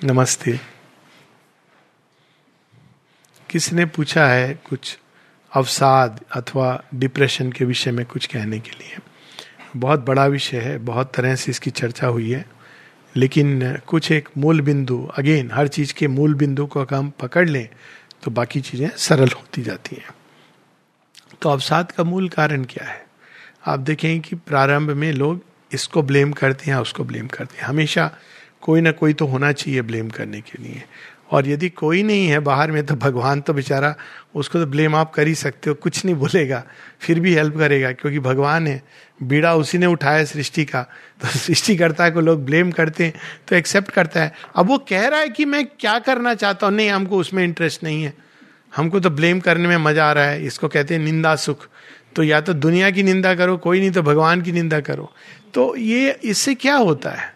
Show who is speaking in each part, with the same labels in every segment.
Speaker 1: नमस्ते। किसी ने पूछा है कुछ अवसाद अथवा डिप्रेशन के विषय में कुछ कहने के लिए? बहुत बड़ा विषय है, बहुत तरह से इसकी चर्चा हुई है, लेकिन कुछ एक मूल बिंदु अगेन, हर चीज़ के मूल बिंदु को अगर हम पकड़ लें तो बाकी चीज़ें सरल होती जाती हैं। तो अवसाद का मूल कारण क्या है? आप देखें कि प्रारंभ में लोग इसको ब्लेम करते हैं, उसको ब्लेम करते हैं। हमेशा कोई ना कोई तो होना चाहिए ब्लेम करने के लिए। और यदि कोई नहीं है बाहर में तो भगवान तो बेचारा उसको तो ब्लेम आप कर ही सकते हो, कुछ नहीं बोलेगा, फिर भी हेल्प करेगा, क्योंकि भगवान है, बीड़ा उसी ने उठाया सृष्टि का तो सृष्टिकर्ता को लोग ब्लेम करते हैं तो एक्सेप्ट करता है। अब वो कह रहा है कि मैं क्या करना चाहता हूँ? नहीं, हमको उसमें इंटरेस्ट नहीं है। हमको तो ब्लेम करने में मज़ा आ रहा है, इसको कहते हैं निंदा सुख। तो या तो दुनिया की निंदा करो, कोई नहीं तो भगवान की निंदा करो। तो ये, इससे क्या होता है?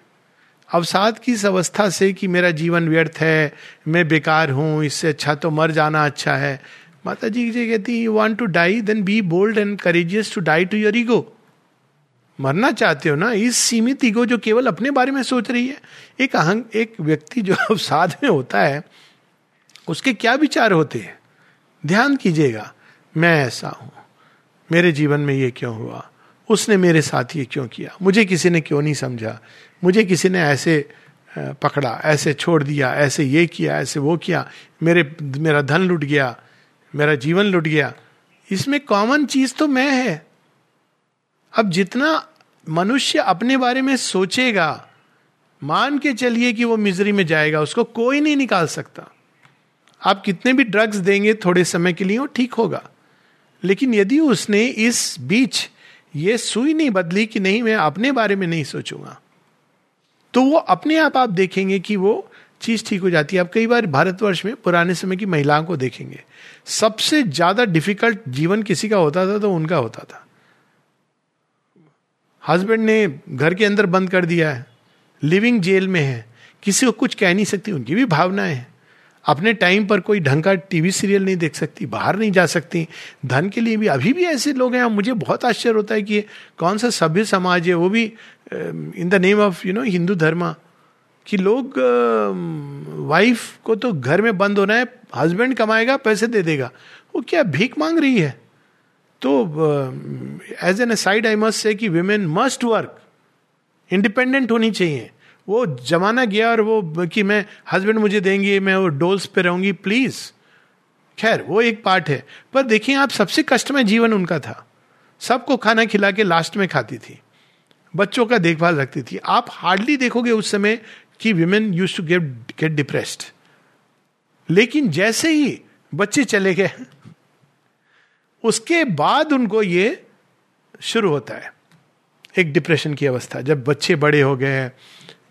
Speaker 1: अवसाद की इस अवस्था से कि मेरा जीवन व्यर्थ है, मैं बेकार हूँ, इससे अच्छा तो मर जाना अच्छा है। माता जी जी कहती you want to die then be bold and courageous to die to your ego मरना चाहते हो ना, इस सीमित ईगो जो केवल अपने बारे में सोच रही है। एक अहंग एक व्यक्ति जो अवसाद में होता है, उसके क्या विचार होते हैं? ध्यान कीजिएगा, मैं ऐसा हूँ। मेरे जीवन में ये क्यों हुआ? उसने मेरे साथ ये क्यों किया? मुझे किसी ने क्यों नहीं समझा? मुझे किसी ने ऐसे पकड़ा, ऐसे छोड़ दिया, ऐसे ये किया, ऐसे वो किया। मेरे, मेरा धन लुट गया, मेरा जीवन लुट गया। इसमें कॉमन चीज़ तो मैं है। अब जितना मनुष्य अपने बारे में सोचेगा, मान के चलिए कि वो मिजरी में जाएगा, उसको कोई नहीं निकाल सकता। आप कितने भी ड्रग्स देंगे, थोड़े समय के लिए वो ठीक होगा। लेकिन यदि उसने इस बीच ये सुई नहीं बदली कि नहीं, मैं अपने बारे में नहीं सोचूँगा। तो वो अपने आप आप देखेंगे कि वो चीज़ ठीक हो जाती है। आप कई बार भारतवर्ष में, पुराने समय की महिलाओं को देखेंगे। सबसे ज़्यादा डिफ़िकल्ट जीवन किसी का होता था तो उनका होता था। हस्बैंड ने घर के अंदर बंद कर दिया है लिविंग जेल में है। किसी को कुछ कह नहीं सकती, उनकी भी भावनाएँ हैं। अपने टाइम पर कोई ढंग का टीवी सीरियल नहीं देख सकती, बाहर नहीं जा सकती। धन के लिए भी, अभी भी ऐसे लोग हैं, मुझे बहुत आश्चर्य होता है कि कौन सा सभ्य समाज है, वो भी in the name of you know Hindu धर्म। कि लोग वाइफ को तो घर में बंद होना है हस्बैंड कमाएगा, पैसे दे देगा। वो क्या भीख मांग रही है? तो as an aside I must say कि वीमेन मस्ट वर्क इंडिपेंडेंट होनी चाहिए। वो जमाना गया और वो कि मैं हस्बैंड मुझे देंगे, मैं वो डोल्स पे रहूँगी प्लीज़ खैर, वो एक पार्ट है। पर देखिए, आप सबसे कष्ट में जीवन उनका था। सबको खाना खिला के लास्ट में खाती थी। बच्चों का देखभाल रखती थी। आप हार्डली देखोगे उस समय कि women use to get get depressed लेकिन जैसे ही बच्चे चले गए, उसके बाद उनको ये शुरू होता है। एक डिप्रेशन की अवस्था। जब बच्चे बड़े हो गए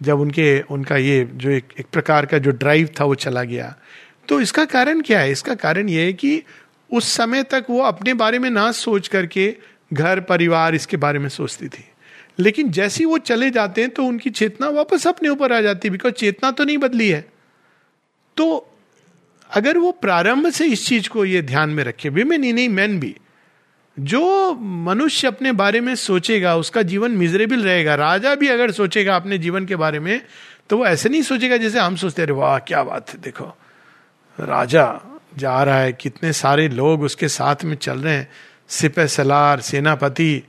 Speaker 1: जब उनके उनका ये जो एक, एक प्रकार का जो ड्राइव था वो चला गया। तो इसका कारण क्या है? इसका कारण ये है कि उस समय तक वो अपने बारे में ना सोच करके घर परिवार इसके बारे में सोचती थी। लेकिन जैसे वो चले जाते हैं तो उनकी चेतना वापस अपने ऊपर आ जाती है बिकॉज़ चेतना तो नहीं बदली है। तो अगर वो प्रारंभ से इस चीज़ को ये ध्यान में रखे विमेन ही नहीं मैन भी जो मनुष्य अपने बारे में सोचेगा उसका जीवन मिजरेबल रहेगा। राजा भी अगर सोचेगा अपने जीवन के बारे में तो वो ऐसे नहीं सोचेगा जैसे हम सोचते रहे वाह क्या बात है देखो। राजा जा रहा है कितने सारे लोग उसके साथ में चल रहे हैं। सिपह सलार सेनापति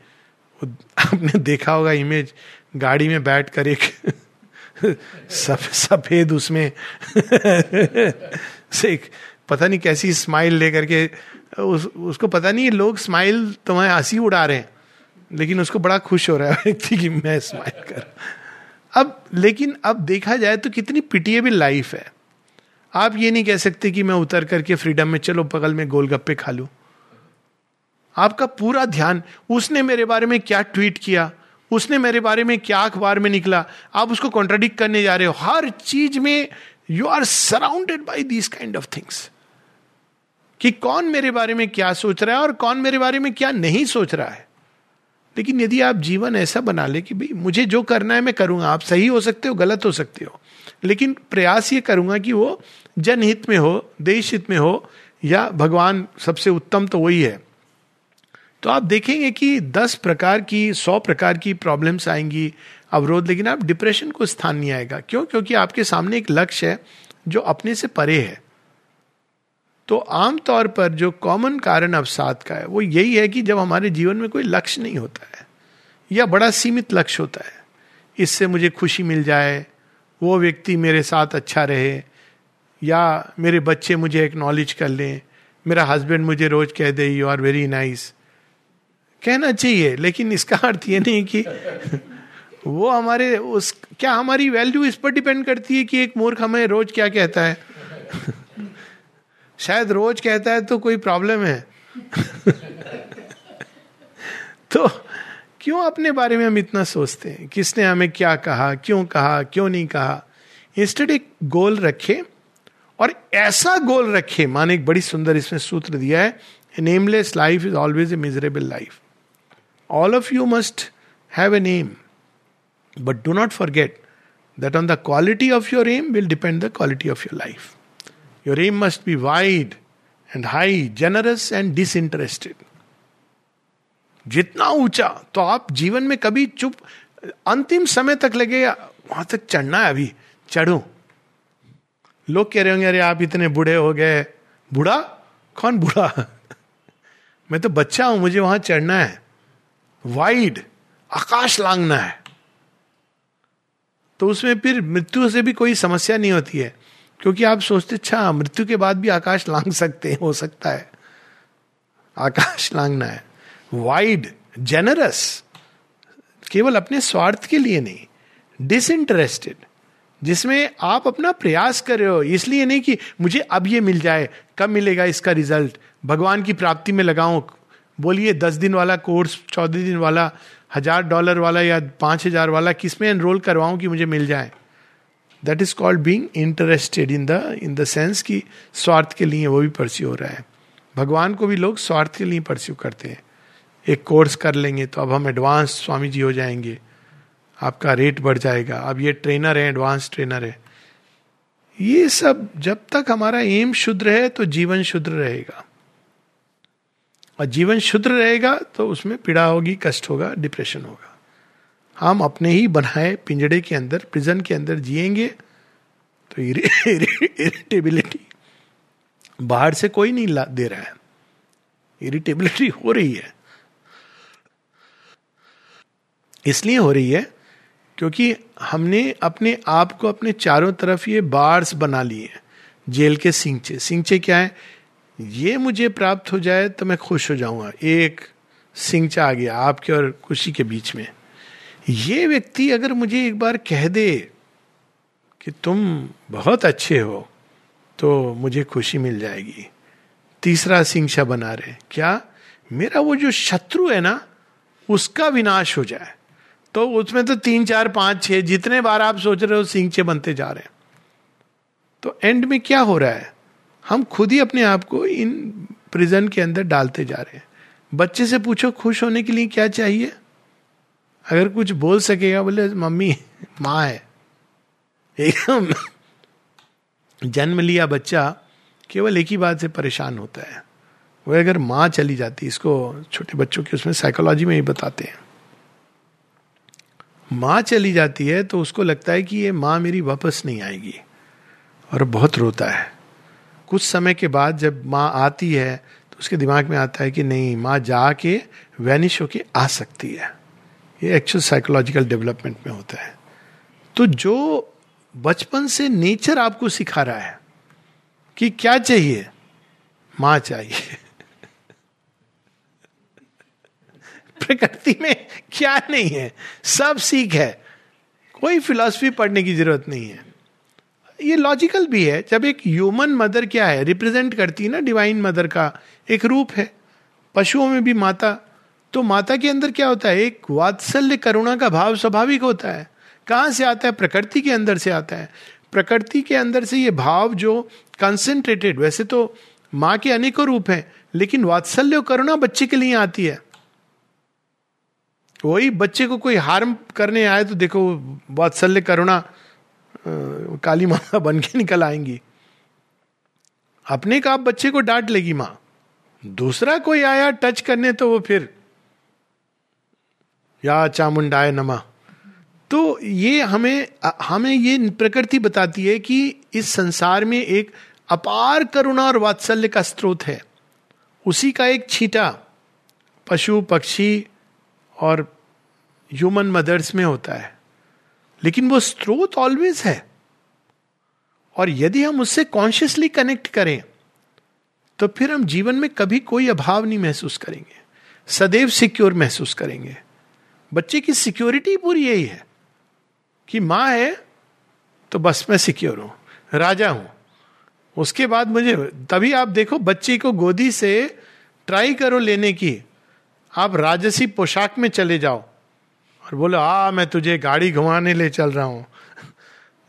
Speaker 1: आपने देखा होगा इमेज गाड़ी में बैठ कर एक सफ, सफ़ेद उसमें से एक पता नहीं कैसी स्माइल लेकर के उस, उसको पता नहीं लोग स्माइल तुम्हारे हँसी उड़ा रहे हैं लेकिन उसको बड़ा खुश हो रहा है व्यक्ति कि मैं स्माइल कर अब लेकिन अब देखा जाए तो कितनी पिटिएबल लाइफ है। आप ये नहीं कह सकते कि मैं उतर करके फ्रीडम में चलो बगल में गोलगप्पे खा लूँ। आपका पूरा ध्यान उसने मेरे बारे में क्या ट्वीट किया उसने मेरे बारे में क्या अखबार में निकला आप उसको कॉन्ट्राडिक्ट करने जा रहे हो। हर चीज़ में you are surrounded by these kind of things कि कौन मेरे बारे में क्या सोच रहा है और कौन मेरे बारे में क्या नहीं सोच रहा है। लेकिन यदि आप जीवन ऐसा बना ले कि भाई, मुझे जो करना है मैं करूँगा। आप सही हो सकते हो, गलत हो सकते हो। लेकिन प्रयास ये करूँगा कि वो जनहित में हो, देश हित में हो, या भगवान सबसे उत्तम तो वही है। तो आप देखेंगे कि दस प्रकार की, सौ प्रकार की प्रॉब्लम्स आएँगी अवरोध लेकिन आप डिप्रेशन को स्थान नहीं आएगा। क्यों? क्योंकि आपके सामने एक लक्ष्य है जो अपने से परे है। तो आमतौर पर जो कॉमन कारण अवसाद का है, वो यही है कि जब हमारे जीवन में कोई लक्ष्य नहीं होता है, या बड़ा सीमित लक्ष्य होता है, इससे मुझे खुशी मिल जाए, वो व्यक्ति मेरे साथ अच्छा रहे, या मेरे बच्चे मुझे एक्नॉलेज कर लें, मेरा हस्बैंड मुझे रोज कह दे यू आर वेरी नाइस कहना चाहिए, लेकिन इसका अर्थ ये नहीं कि वो हमारे उस, क्या हमारी वैल्यू इस पर डिपेंड करती है कि एक मूर्ख हमें रोज क्या कहता है? शायद रोज कहता है तो कोई प्रॉब्लम है। तो क्यों अपने बारे में हम इतना सोचते हैं? किसने हमें क्या कहा, क्यों कहा, क्यों नहीं कहा? इंस्टेड एक गोल रखे और ऐसा गोल रखे, माने एक बड़ी सुंदर इसमें सूत्र दिया है nameless life is always a miserable life all of you must have a name but do not forget that on the quality of your aim will depend the quality of your life your aim must be wide and high generous and disinterested जितना ऊँचा तो आप जीवन में कभी चुप, अंतिम समय तक लगे वहाँ तक चढ़ना है अभी? चढ़ू। लोग कह रहे होंगे, अरे, आप इतने बूढ़े हो गए। बूढ़ा? कौन बूढ़ा? मैं तो बच्चा हूँ, मुझे वहाँ चढ़ना है। वाइड आकाश लांगना है। तो उसमें फिर मृत्यु से भी कोई समस्या नहीं होती है। क्योंकि आप सोचते अच्छा मृत्यु के बाद भी आकाश लांग सकते हैं, हो सकता है। आकाश लांगना है। वाइड जेनरस केवल अपने स्वार्थ के लिए नहीं डिसइंटरेस्टेड जिसमें आप अपना प्रयास कर रहे हो। इसलिए नहीं कि मुझे अब ये मिल जाए, कब मिलेगा इसका रिज़ल्ट भगवान की प्राप्ति में लगाऊँ, बोलिए, दस दिन वाला कोर्स, चौदह दिन वाला, हज़ार डॉलर वाला या पाँच हज़ार वाला, किसमें एनरोल करवाऊं कि मुझे मिल जाए? That is called being interested in the in the sense की स्वार्थ के लिए वो भी परस्यू हो रहा है। भगवान को भी लोग स्वार्थ के लिए परस्यू करते हैं। एक कोर्स कर लेंगे तो अब हम एडवांस स्वामी जी हो जाएँगे। आपका रेट बढ़ जाएगा। अब ये ट्रेनर है एडवांस ट्रेनर है। ये सब जब तक हमारा एम शुद्र है तो जीवन शुद्र रहेगा। और जीवन शुद्र रहेगा तो उसमें पीड़ा होगी, कष्ट होगा डिप्रेशन होगा। हम अपने ही बनाए पिंजड़े के अंदर प्रिजन के अंदर जिएँगे तो इरिटेबिलिटी बाहर से कोई नहीं दे रहा है। इरिटेबिलिटी हो रही है। इसलिए हो रही है क्योंकि हमने अपने आप को अपने चारों तरफ़ ये बार्स बना लिए जेल के सिंचे। सिंचे क्या है? ये मुझे प्राप्त हो जाए तो मैं खुश हो जाऊँगा। एक सिंचा आ गया आपके और खुशी के बीच में। ये व्यक्ति अगर मुझे एक बार कह दे कि तुम बहुत अच्छे हो तो मुझे खुशी मिल जाएगी। तीसरा सिंचा बना रहे, क्या मेरा वो जो शत्रु है ना, उसका विनाश हो जाए। तो उसमें तो तीन, चार, पाँच, छह, जितने बार आप सोच रहे हो सिंचे बनते जा रहे हैं। तो एंड में क्या हो रहा है? हम खुद ही अपने आप को इन प्रिजन के अंदर डालते जा रहे हैं। बच्चे से पूछो, खुश होने के लिए क्या चाहिए? अगर कुछ बोल सकेगा, बोले, मम्मी, माँ है। एकदम जन्म लिया बच्चा केवल एक ही बात से परेशान होता है। वो अगर माँ चली जाती, इसको छोटे बच्चों के उसमें साइकोलॉजी में ही बताते हैं। माँ चली जाती है तो उसको लगता है कि ये माँ मेरी वापस नहीं आएगी और बहुत रोता है। कुछ समय के बाद जब माँ आती है तो उसके दिमाग में आता है कि नहीं, माँ जाके वैनिश होके आ सकती है। ये एक्चुअल साइकोलॉजिकल डेवलपमेंट में होता है। तो जो बचपन से नेचर आपको सिखा रहा है कि क्या चाहिए, माँ चाहिए। प्रकृति में क्या नहीं है, सब सीख है। कोई फिलॉसफी पढ़ने की ज़रूरत नहीं है। ये लॉजिकल भी है, जब एक ह्यूमन मदर क्या है रिप्रेजेंट करती है ना डिवाइन मदर का, एक रूप है। पशुओं में भी माता तो माता के अंदर क्या होता है? एक वात्सल्य करुणा का भाव स्वाभाविक होता है। कहाँ से आता है? प्रकृति के अंदर से आता है। प्रकृति के अंदर से ये भाव जो कंसेंट्रेटेड वैसे तो माँ के अनेकों रूप हैं, लेकिन वात्सल्य करुणा बच्चे के लिए आती है। वही बच्चे को कोई हार्म करने आए तो देखो, वात्सल्य, करुणा काली माता बन के निकल आएँगी। अपने का आप बच्चे को डांट लेगी माँ। दूसरा कोई आया टच करने तो वो फिर या चामुंडाय नमा। तो ये हमें हमें ये प्रकृति बताती है कि इस संसार में एक अपार करुणा और वात्सल्य का स्रोत है। उसी का एक छीटा पशु, पक्षी और ह्यूमन मदर्स में होता है। लेकिन वो स्रोत ऑलवेज है। और यदि हम उससे कॉन्शियसली कनेक्ट करें तो फिर हम जीवन में कभी कोई अभाव नहीं महसूस करेंगे। सदैव सिक्योर महसूस करेंगे। बच्चे की सिक्योरिटी पूरी यही है कि माँ है तो बस मैं सिक्योर हूँ, राजा हूँ। उसके बाद मुझे, तभी आप देखो बच्चे को गोदी से ट्राई करो लेने की। आप राजसी पोशाक में चले जाओ और बोलो, आ, मैं तुझे गाड़ी घुमाने ले चल रहा हूँ।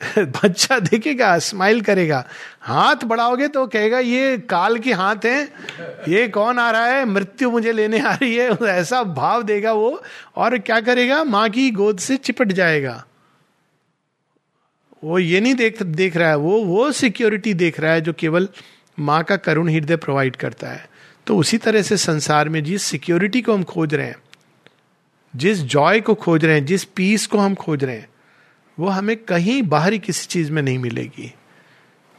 Speaker 1: बच्चा देखेगा स्माइल करेगा। हाथ बढ़ाओगे तो कहेगा, ये काल के हाथ हैं, ये कौन आ रहा है? मृत्यु मुझे लेने आ रही है। ऐसा भाव देगा वो, और क्या करेगा? माँ की गोद से चिपट जाएगा। वो ये नहीं देख देख रहा है, वो वो सिक्योरिटी देख रहा है जो केवल माँ का करुण हृदय प्रोवाइड करता है। तो उसी तरह से संसार में जिस सिक्योरिटी को हम खोज रहे हैं, जिस जॉय को खोज रहे हैं, जिस पीस को हम खोज रहे हैं वो हमें कहीं बाहरी किसी चीज़ में नहीं मिलेगी।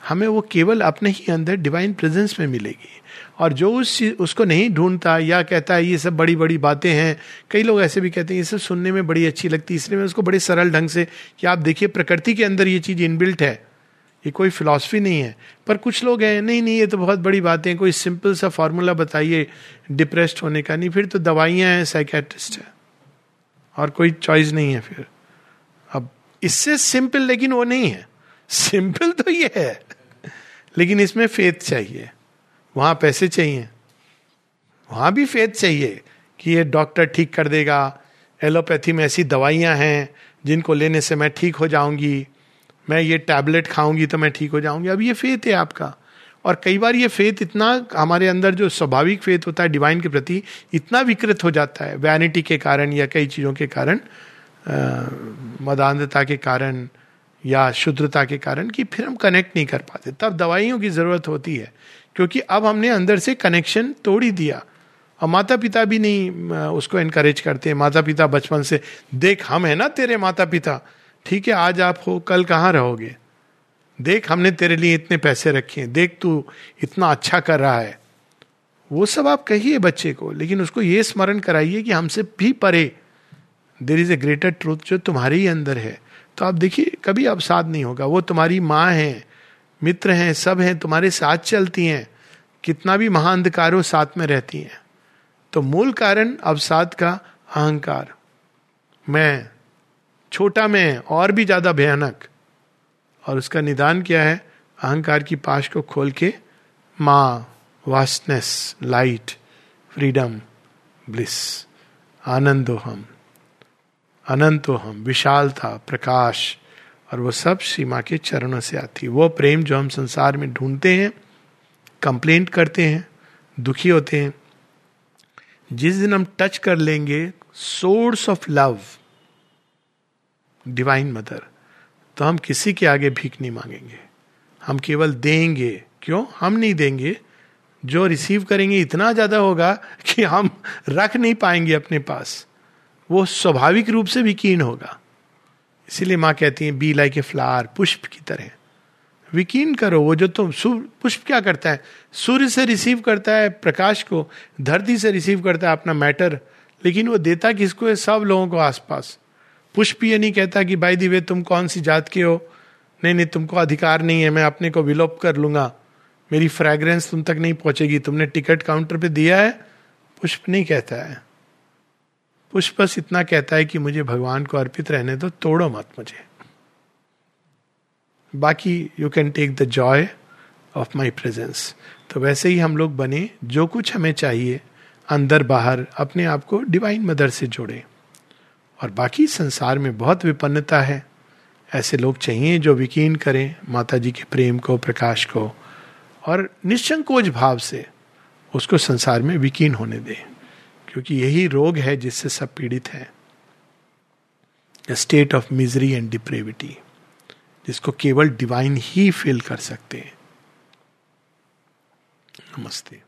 Speaker 1: हमें वो केवल अपने ही अंदर डिवाइन प्रेजेंस में मिलेगी। और जो उस चीज़, उसको नहीं ढूंढता या कहता है, ये सब बड़ी बड़ी बातें हैं। कई लोग ऐसे भी कहते हैं, ये सब सुनने में बड़ी अच्छी लगती है। इसलिए मैं उसको बड़े सरल ढंग से, कि आप देखिए, प्रकृति के अंदर ये चीज़ इनबिल्ट है। ये कोई फिलॉसफी नहीं है। पर कुछ लोग हैं, नहीं नहीं, ये तो बहुत बड़ी बातें हैं। कोई सिंपल सा फॉर्मूला बताइए डिप्रेस्ड होने का। नहीं, फिर तो दवाइयाँ हैं साइकेट्रिस्ट है। और कोई चॉइस नहीं है फिर। इससे सिंपल लेकिन वो नहीं है। सिंपल तो ये है, लेकिन इसमें फेथ चाहिए। वहाँ पैसे चाहिए। वहाँ भी फेथ चाहिए कि ये डॉक्टर ठीक कर देगा। एलोपैथी में ऐसी दवाइयाँ हैं जिनको लेने से मैं ठीक हो जाऊँगी। मैं ये टैबलेट खाऊँगी तो मैं ठीक हो जाऊँगी। अब ये फेथ है आपका। और कई बार ये फेथ इतना हमारे अंदर जो स्वाभाविक फेथ होता है डिवाइन के प्रति, इतना विकृत हो जाता है वैनिटी के कारण या कई चीज़ों के कारण। मदानता के कारण या शुद्धता के कारण कि फिर हम कनेक्ट नहीं कर पाते। तब दवाइयों की ज़रूरत होती है, क्योंकि अब हमने अंदर से कनेक्शन तोड़ ही दिया। और माता पिता भी नहीं उसको इनकरेज करते माता पिता बचपन से, देख, हम है ना तेरे माता पिता ठीक है, आज आप हो, कल कहाँ रहोगे? देख, हमने तेरे लिए इतने पैसे रखे हैं। देख, तू इतना अच्छा कर रहा है। वो सब आप कहिए बच्चे को, लेकिन उसको ये स्मरण कराइए कि हमसे भी परे there is a greater truth जो तुम्हारे ही अंदर है। तो आप देखिए, कभी अवसाद नहीं होगा। वो तुम्हारी माँ है, मित्र हैं, सब हैं, तुम्हारे साथ चलती हैं। कितना भी महाअंधकार हो साथ में रहती हैं। तो मूल कारण अवसाद का अहंकार। मैं, छोटा मैं, और भी ज़्यादा भयानक। और उसका निदान क्या है? अहंकार की पाश को खोल के माँ, वास्टनेस, लाइट, फ्रीडम, ब्लिस आनंदो हम अनंतो हम, विशाल था, प्रकाश, और वो सब श्री माँ के चरणों से आती वो प्रेम जो हम संसार में ढूंढते हैं, कंप्लेंट करते हैं, दुखी होते हैं। जिस दिन हम टच कर लेंगे source of love divine mother तो हम किसी के आगे भीख नहीं मांगेंगे। हम केवल देंगे। क्यों? हम नहीं देंगे। जो रिसीव करेंगे, इतना ज़्यादा होगा कि हम रख नहीं पाएँगे अपने पास। वो स्वाभाविक रूप से कीन होगा। इसीलिए माँ कहती है बी लाइक ए फ्लावर पुष्प की तरह। विकीन करो, वो जो तुम पुष्प क्या करता है? सूर्य से रिसीव करता है, प्रकाश को, धरती से रिसीव करता है अपना मैटर लेकिन वो देता किसको है? सब लोगों को आसपास। पुष्प ये नहीं कहता कि, भाई दिवे तुम कौन सी जात के हो? नहीं नहीं, तुमको अधिकार नहीं है, मैं अपने को विलोप कर लूँगा। मेरी फ्रेग्रेंस तुम तक नहीं पहुंचेगी। तुमने टिकट काउंटर पे दिया है, पुष्प नहीं कहता है। पुष्प बस इतना कहता है कि मुझे भगवान को अर्पित रहने दो, तोड़ो मत मुझे। बाकी you can take the joy of my presence तो वैसे ही हम लोग बने, जो कुछ हमें चाहिए, अंदर बाहर, अपने आप को डिवाइन मदर से जोड़े। और बाकी संसार में बहुत विपन्नता है। ऐसे लोग चाहिए जो विकीन करें माता जी के प्रेम को, प्रकाश को, और निश्चंकोज भाव से उसको संसार में विकीन होने दें। क्योंकि यही रोग है जिससे सब पीड़ित है। State of misery and depravity जिसको केवल डिवाइन ही फील कर सकते हैं। नमस्ते।